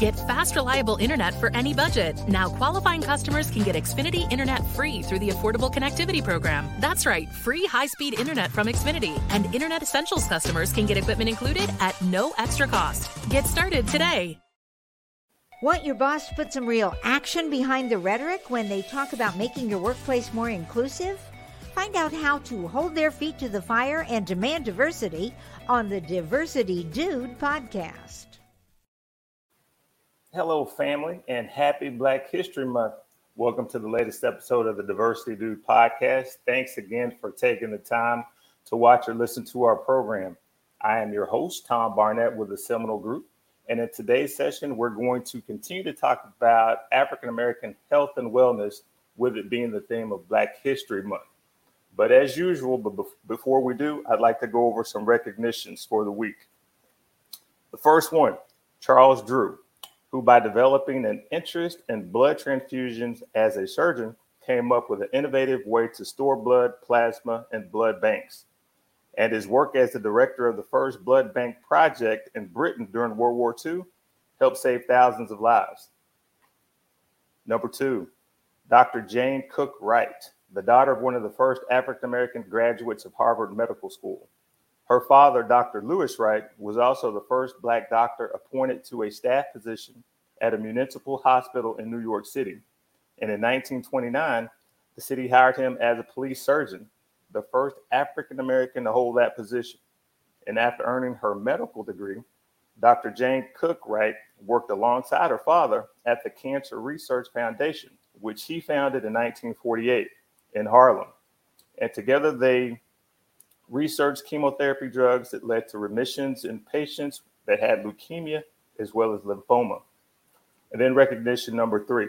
Get fast, reliable internet for any budget. Now, qualifying customers can get Xfinity Internet free through the Affordable Connectivity Program. That's right, free high speed internet from Xfinity. And Internet Essentials customers can get equipment included at no extra cost. Get started today. Want your boss to put some real action behind the rhetoric when they talk about making your workplace more inclusive? Find out how to hold their feet to the fire and demand diversity on the Diversity Dude podcast. Hello, family, and happy Black History Month. Welcome to the latest episode of the Diversity Dude podcast. Thanks again for taking the time to watch or listen to our program. I am your host, Tom Barnett, with the Seminole Group. And in today's session, we're going to continue to talk about African American health and wellness, with it being the theme of Black History Month. But as usual, but before we do, I'd like to go over some recognitions for the week. The first one, Charles Drew who, by developing an interest in blood transfusions as a surgeon, came up with an innovative way to store blood, plasma, and blood banks. And his work as the director of the first blood bank project in Britain during World War II helped save thousands of lives. Number two, Dr. Jane Cook Wright, the daughter of one of the first African American graduates of Harvard Medical School. Her father, Dr. Louis Wright, was also the first Black doctor appointed to a staff position at a municipal hospital in New York City. And in 1929, the city hired him as a police surgeon, the first African American to hold that position. And after earning her medical degree, Dr. Jane Cook Wright worked alongside her father at the Cancer Research Foundation, which he founded in 1948 in Harlem. And together they researched chemotherapy drugs that led to remissions in patients that had leukemia as well as lymphoma. And then recognition number three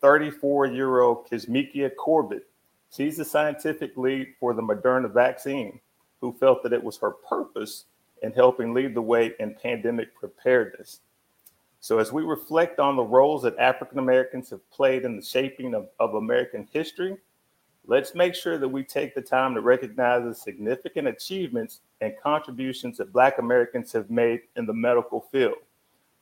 34 year old Kizzmekia Corbett. She's the scientific lead for the Moderna vaccine, who felt that it was her purpose in helping lead the way in pandemic preparedness. So, as we reflect on the roles that African Americans have played in the shaping of, of American history, let's make sure that we take the time to recognize the significant achievements and contributions that Black Americans have made in the medical field.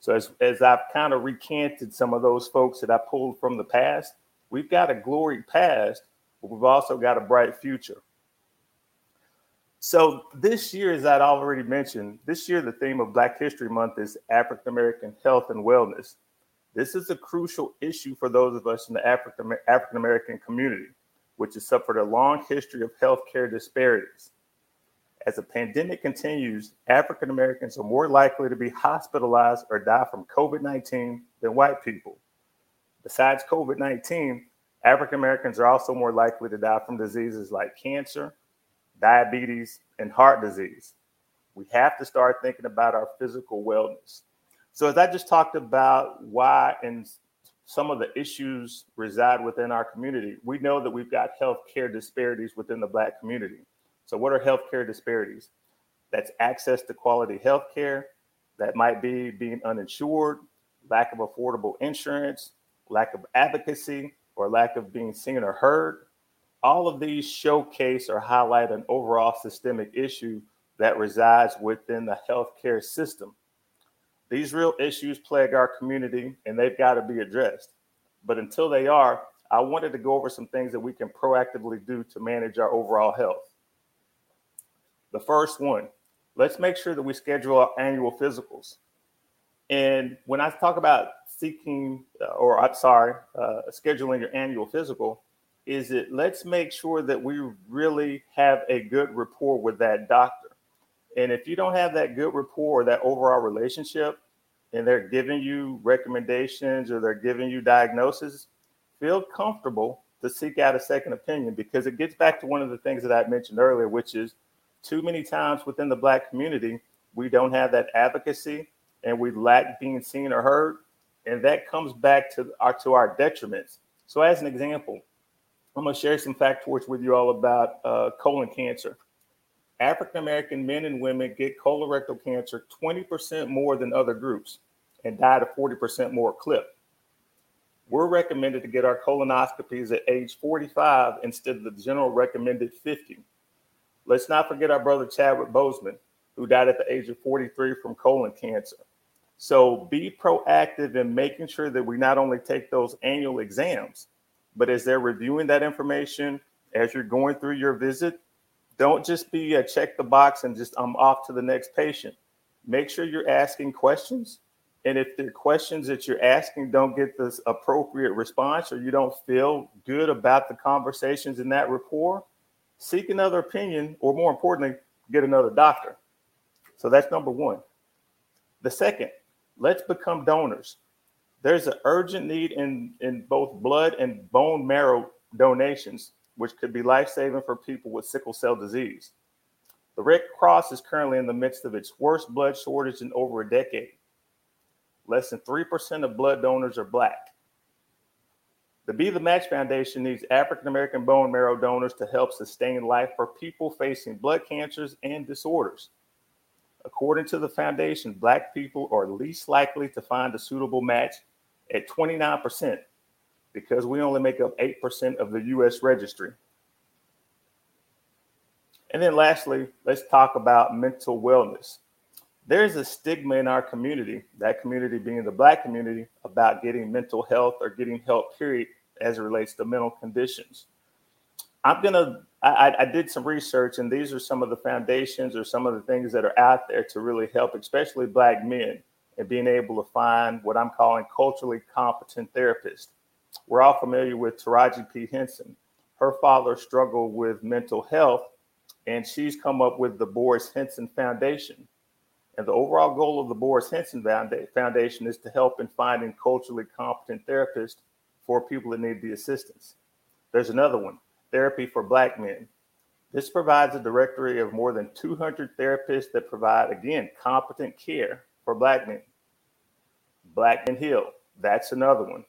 So, as, as I've kind of recanted some of those folks that I pulled from the past, we've got a glory past, but we've also got a bright future. So, this year, as I'd already mentioned, this year the theme of Black History Month is African American health and wellness. This is a crucial issue for those of us in the African American community which has suffered a long history of healthcare disparities. As the pandemic continues, African Americans are more likely to be hospitalized or die from COVID 19 than white people. Besides COVID 19, African Americans are also more likely to die from diseases like cancer, diabetes, and heart disease. We have to start thinking about our physical wellness. So, as I just talked about why in some of the issues reside within our community. We know that we've got healthcare disparities within the Black community. So, what are healthcare disparities? That's access to quality healthcare, that might be being uninsured, lack of affordable insurance, lack of advocacy, or lack of being seen or heard. All of these showcase or highlight an overall systemic issue that resides within the healthcare system. These real issues plague our community and they've got to be addressed. But until they are, I wanted to go over some things that we can proactively do to manage our overall health. The first one, let's make sure that we schedule our annual physicals. And when I talk about seeking, uh, or I'm sorry, uh, scheduling your annual physical, is it let's make sure that we really have a good rapport with that doctor. And if you don't have that good rapport or that overall relationship, and they're giving you recommendations or they're giving you diagnosis, feel comfortable to seek out a second opinion because it gets back to one of the things that I mentioned earlier, which is too many times within the Black community, we don't have that advocacy and we lack being seen or heard. And that comes back to our, to our detriments. So, as an example, I'm to share some factoids with you all about uh, colon cancer. African American men and women get colorectal cancer 20% more than other groups and die at a 40% more clip. We're recommended to get our colonoscopies at age 45 instead of the general recommended 50. Let's not forget our brother Chadwick Boseman, who died at the age of 43 from colon cancer. So be proactive in making sure that we not only take those annual exams, but as they're reviewing that information, as you're going through your visit, don't just be a check the box and just I'm off to the next patient. Make sure you're asking questions. And if the questions that you're asking don't get the appropriate response or you don't feel good about the conversations in that rapport, seek another opinion, or more importantly, get another doctor. So that's number one. The second, let's become donors. There's an urgent need in, in both blood and bone marrow donations, which could be life saving for people with sickle cell disease. The Red Cross is currently in the midst of its worst blood shortage in over a decade. Less than 3% of blood donors are Black. The Be the Match Foundation needs African American bone marrow donors to help sustain life for people facing blood cancers and disorders. According to the foundation, Black people are least likely to find a suitable match at 29% because we only make up 8% of the US registry. And then lastly, let's talk about mental wellness. There's a stigma in our community, that community being the Black community, about getting mental health or getting help, period, as it relates to mental conditions. I'm to, I, I did some research, and these are some of the foundations or some of the things that are out there to really help, especially Black men, and being able to find what I'm calling culturally competent therapists. We're all familiar with Taraji P. Henson. Her father struggled with mental health and she's come up with the Boris Henson Foundation. And the overall goal of the Boris Henson Foundation is to help in finding culturally competent therapists for people that need the assistance. There's another one, Therapy for Black Men. This provides a directory of more than 200 therapists that provide, again, competent care for Black men. Black Men Heal, that's another one.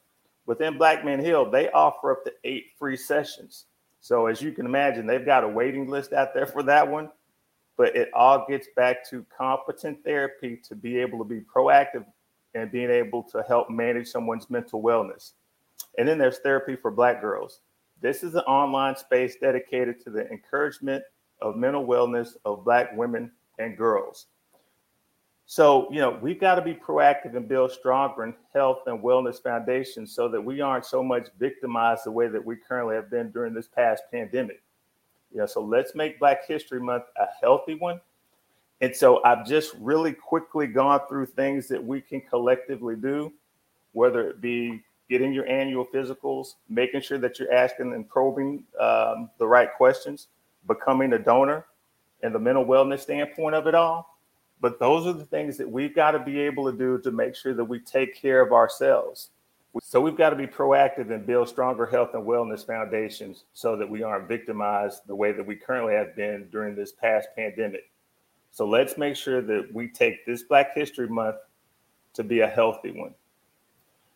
Within Black Men Heal, they offer up to eight free sessions so as you can imagine, they've got a waiting list out there for that one. But it all gets back to competent therapy to be able to be proactive and being able to help manage someone's mental wellness. And then there's therapy for Black girls. This is an online space dedicated to the encouragement of mental wellness of Black women and girls. So, you know, we've got to be proactive and build stronger in health and wellness foundations so that we aren't so much victimized the way that we currently have been during this past pandemic. You know, so let's make Black History Month a healthy one. And so I've just really quickly gone through things that we can collectively do, whether it be getting your annual physicals, making sure that you're asking and probing um, the right questions, becoming a donor, and the mental wellness standpoint of it all but those are the things that we've got to be able to do to make sure that we take care of ourselves. So we've got to be proactive and build stronger health and wellness foundations so that we aren't victimized the way that we currently have been during this past pandemic. So let's make sure that we take this Black History Month to be a healthy one.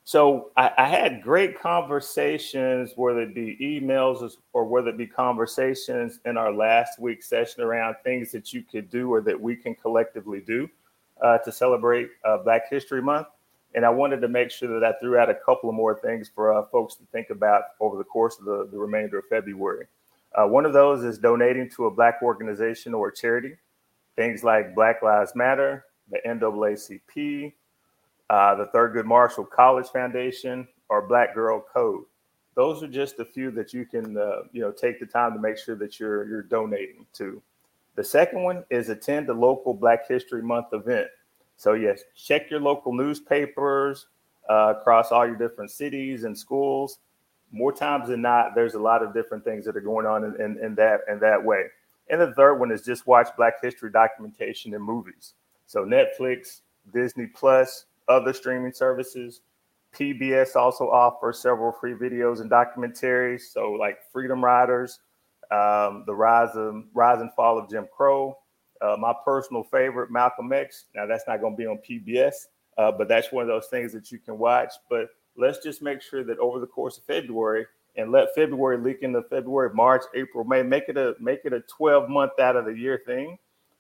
So I, I, had great conversations, whether it be emails or whether it be conversations in our last week session around things that you could do or that we can collectively do uh, to celebrate uh, Black History Month. And I wanted to make sure that I threw out a couple of more things for uh, folks to think about over the course of the, the remainder of February. Uh, one of those is donating to a Black organization or charity. Things like Black Lives Matter, the NAACP, uh, the Thurgood Marshall College Foundation, or Black Girl Code. Those are just a few that you can, uh, you know, take the time to make sure that you're you're donating to. The second one is attend the local Black History Month event. So yes, check your local newspapers uh, across all your different cities and schools. More times than not, there's a lot of different things that are going on in, in, in that in that way. And the third one is just watch Black History documentation and movies. So Netflix, Disney Plus, other streaming services. PBS also offers several free videos and documentaries. So, like Freedom Riders, um, the rise of rise and fall of Jim Crow. Uh, my personal favorite, Malcolm X. Now, that's not going to be on PBS, uh, but that's one of those things that you can watch. But let's just make sure that over the course of February, and let February leak into February, March, April, May, make it a make it a 12 month out of the year thing,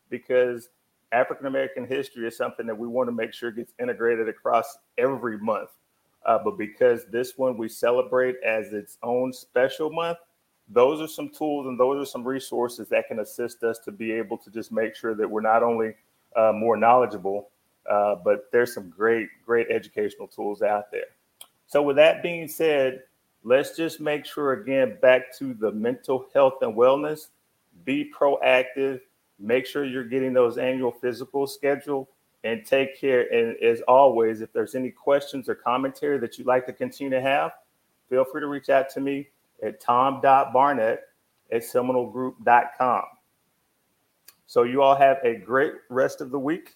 because African American history is something that we want to make sure gets integrated across every month. Uh, but because this one we celebrate as its own special month, those are some tools and those are some resources that can assist us to be able to just make sure that we're not only uh, more knowledgeable, uh, but there's some great, great educational tools out there. So, with that being said, let's just make sure again back to the mental health and wellness. Be proactive. Make sure you're getting those annual physicals scheduled and take care. And as always, if there's any questions or commentary that you'd like to continue to have, feel free to reach out to me at tom.barnett at seminolgroup.com. So you all have a great rest of the week.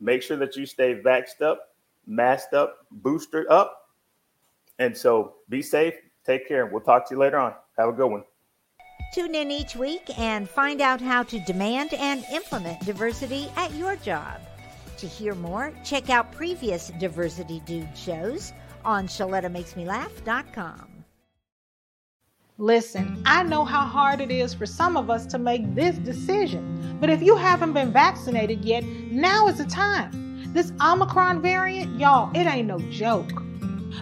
Make sure that you stay vaxxed up, masked up, boosted up. And so be safe, take care, and we'll talk to you later on. Have a good one. Tune in each week and find out how to demand and implement diversity at your job. To hear more, check out previous Diversity Dude shows on ShalettaMakesMeLaugh.com. Listen, I know how hard it is for some of us to make this decision, but if you haven't been vaccinated yet, now is the time. This Omicron variant, y'all, it ain't no joke.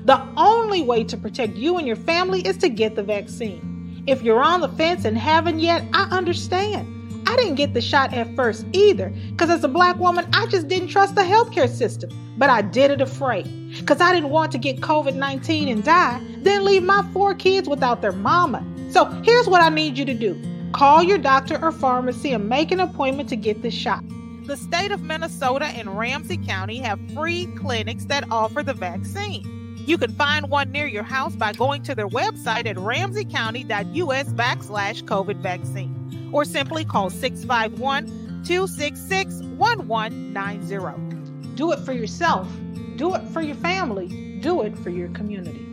The only way to protect you and your family is to get the vaccine. If you're on the fence and haven't yet, I understand. I didn't get the shot at first either, because as a black woman, I just didn't trust the healthcare system. But I did it afraid, because I didn't want to get COVID 19 and die, then leave my four kids without their mama. So here's what I need you to do call your doctor or pharmacy and make an appointment to get the shot. The state of Minnesota and Ramsey County have free clinics that offer the vaccine. You can find one near your house by going to their website at ramseycounty.us backslash COVID vaccine or simply call 651 266 1190. Do it for yourself, do it for your family, do it for your community.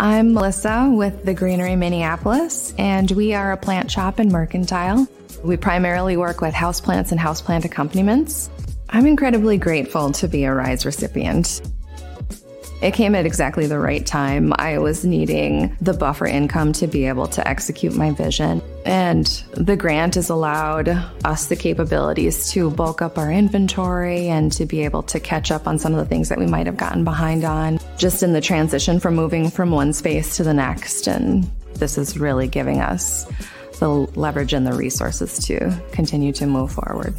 I'm Melissa with the Greenery Minneapolis, and we are a plant shop in Mercantile. We primarily work with houseplants and houseplant accompaniments. I'm incredibly grateful to be a RISE recipient. It came at exactly the right time. I was needing the buffer income to be able to execute my vision. And the grant has allowed us the capabilities to bulk up our inventory and to be able to catch up on some of the things that we might have gotten behind on just in the transition from moving from one space to the next. And this is really giving us the leverage and the resources to continue to move forward.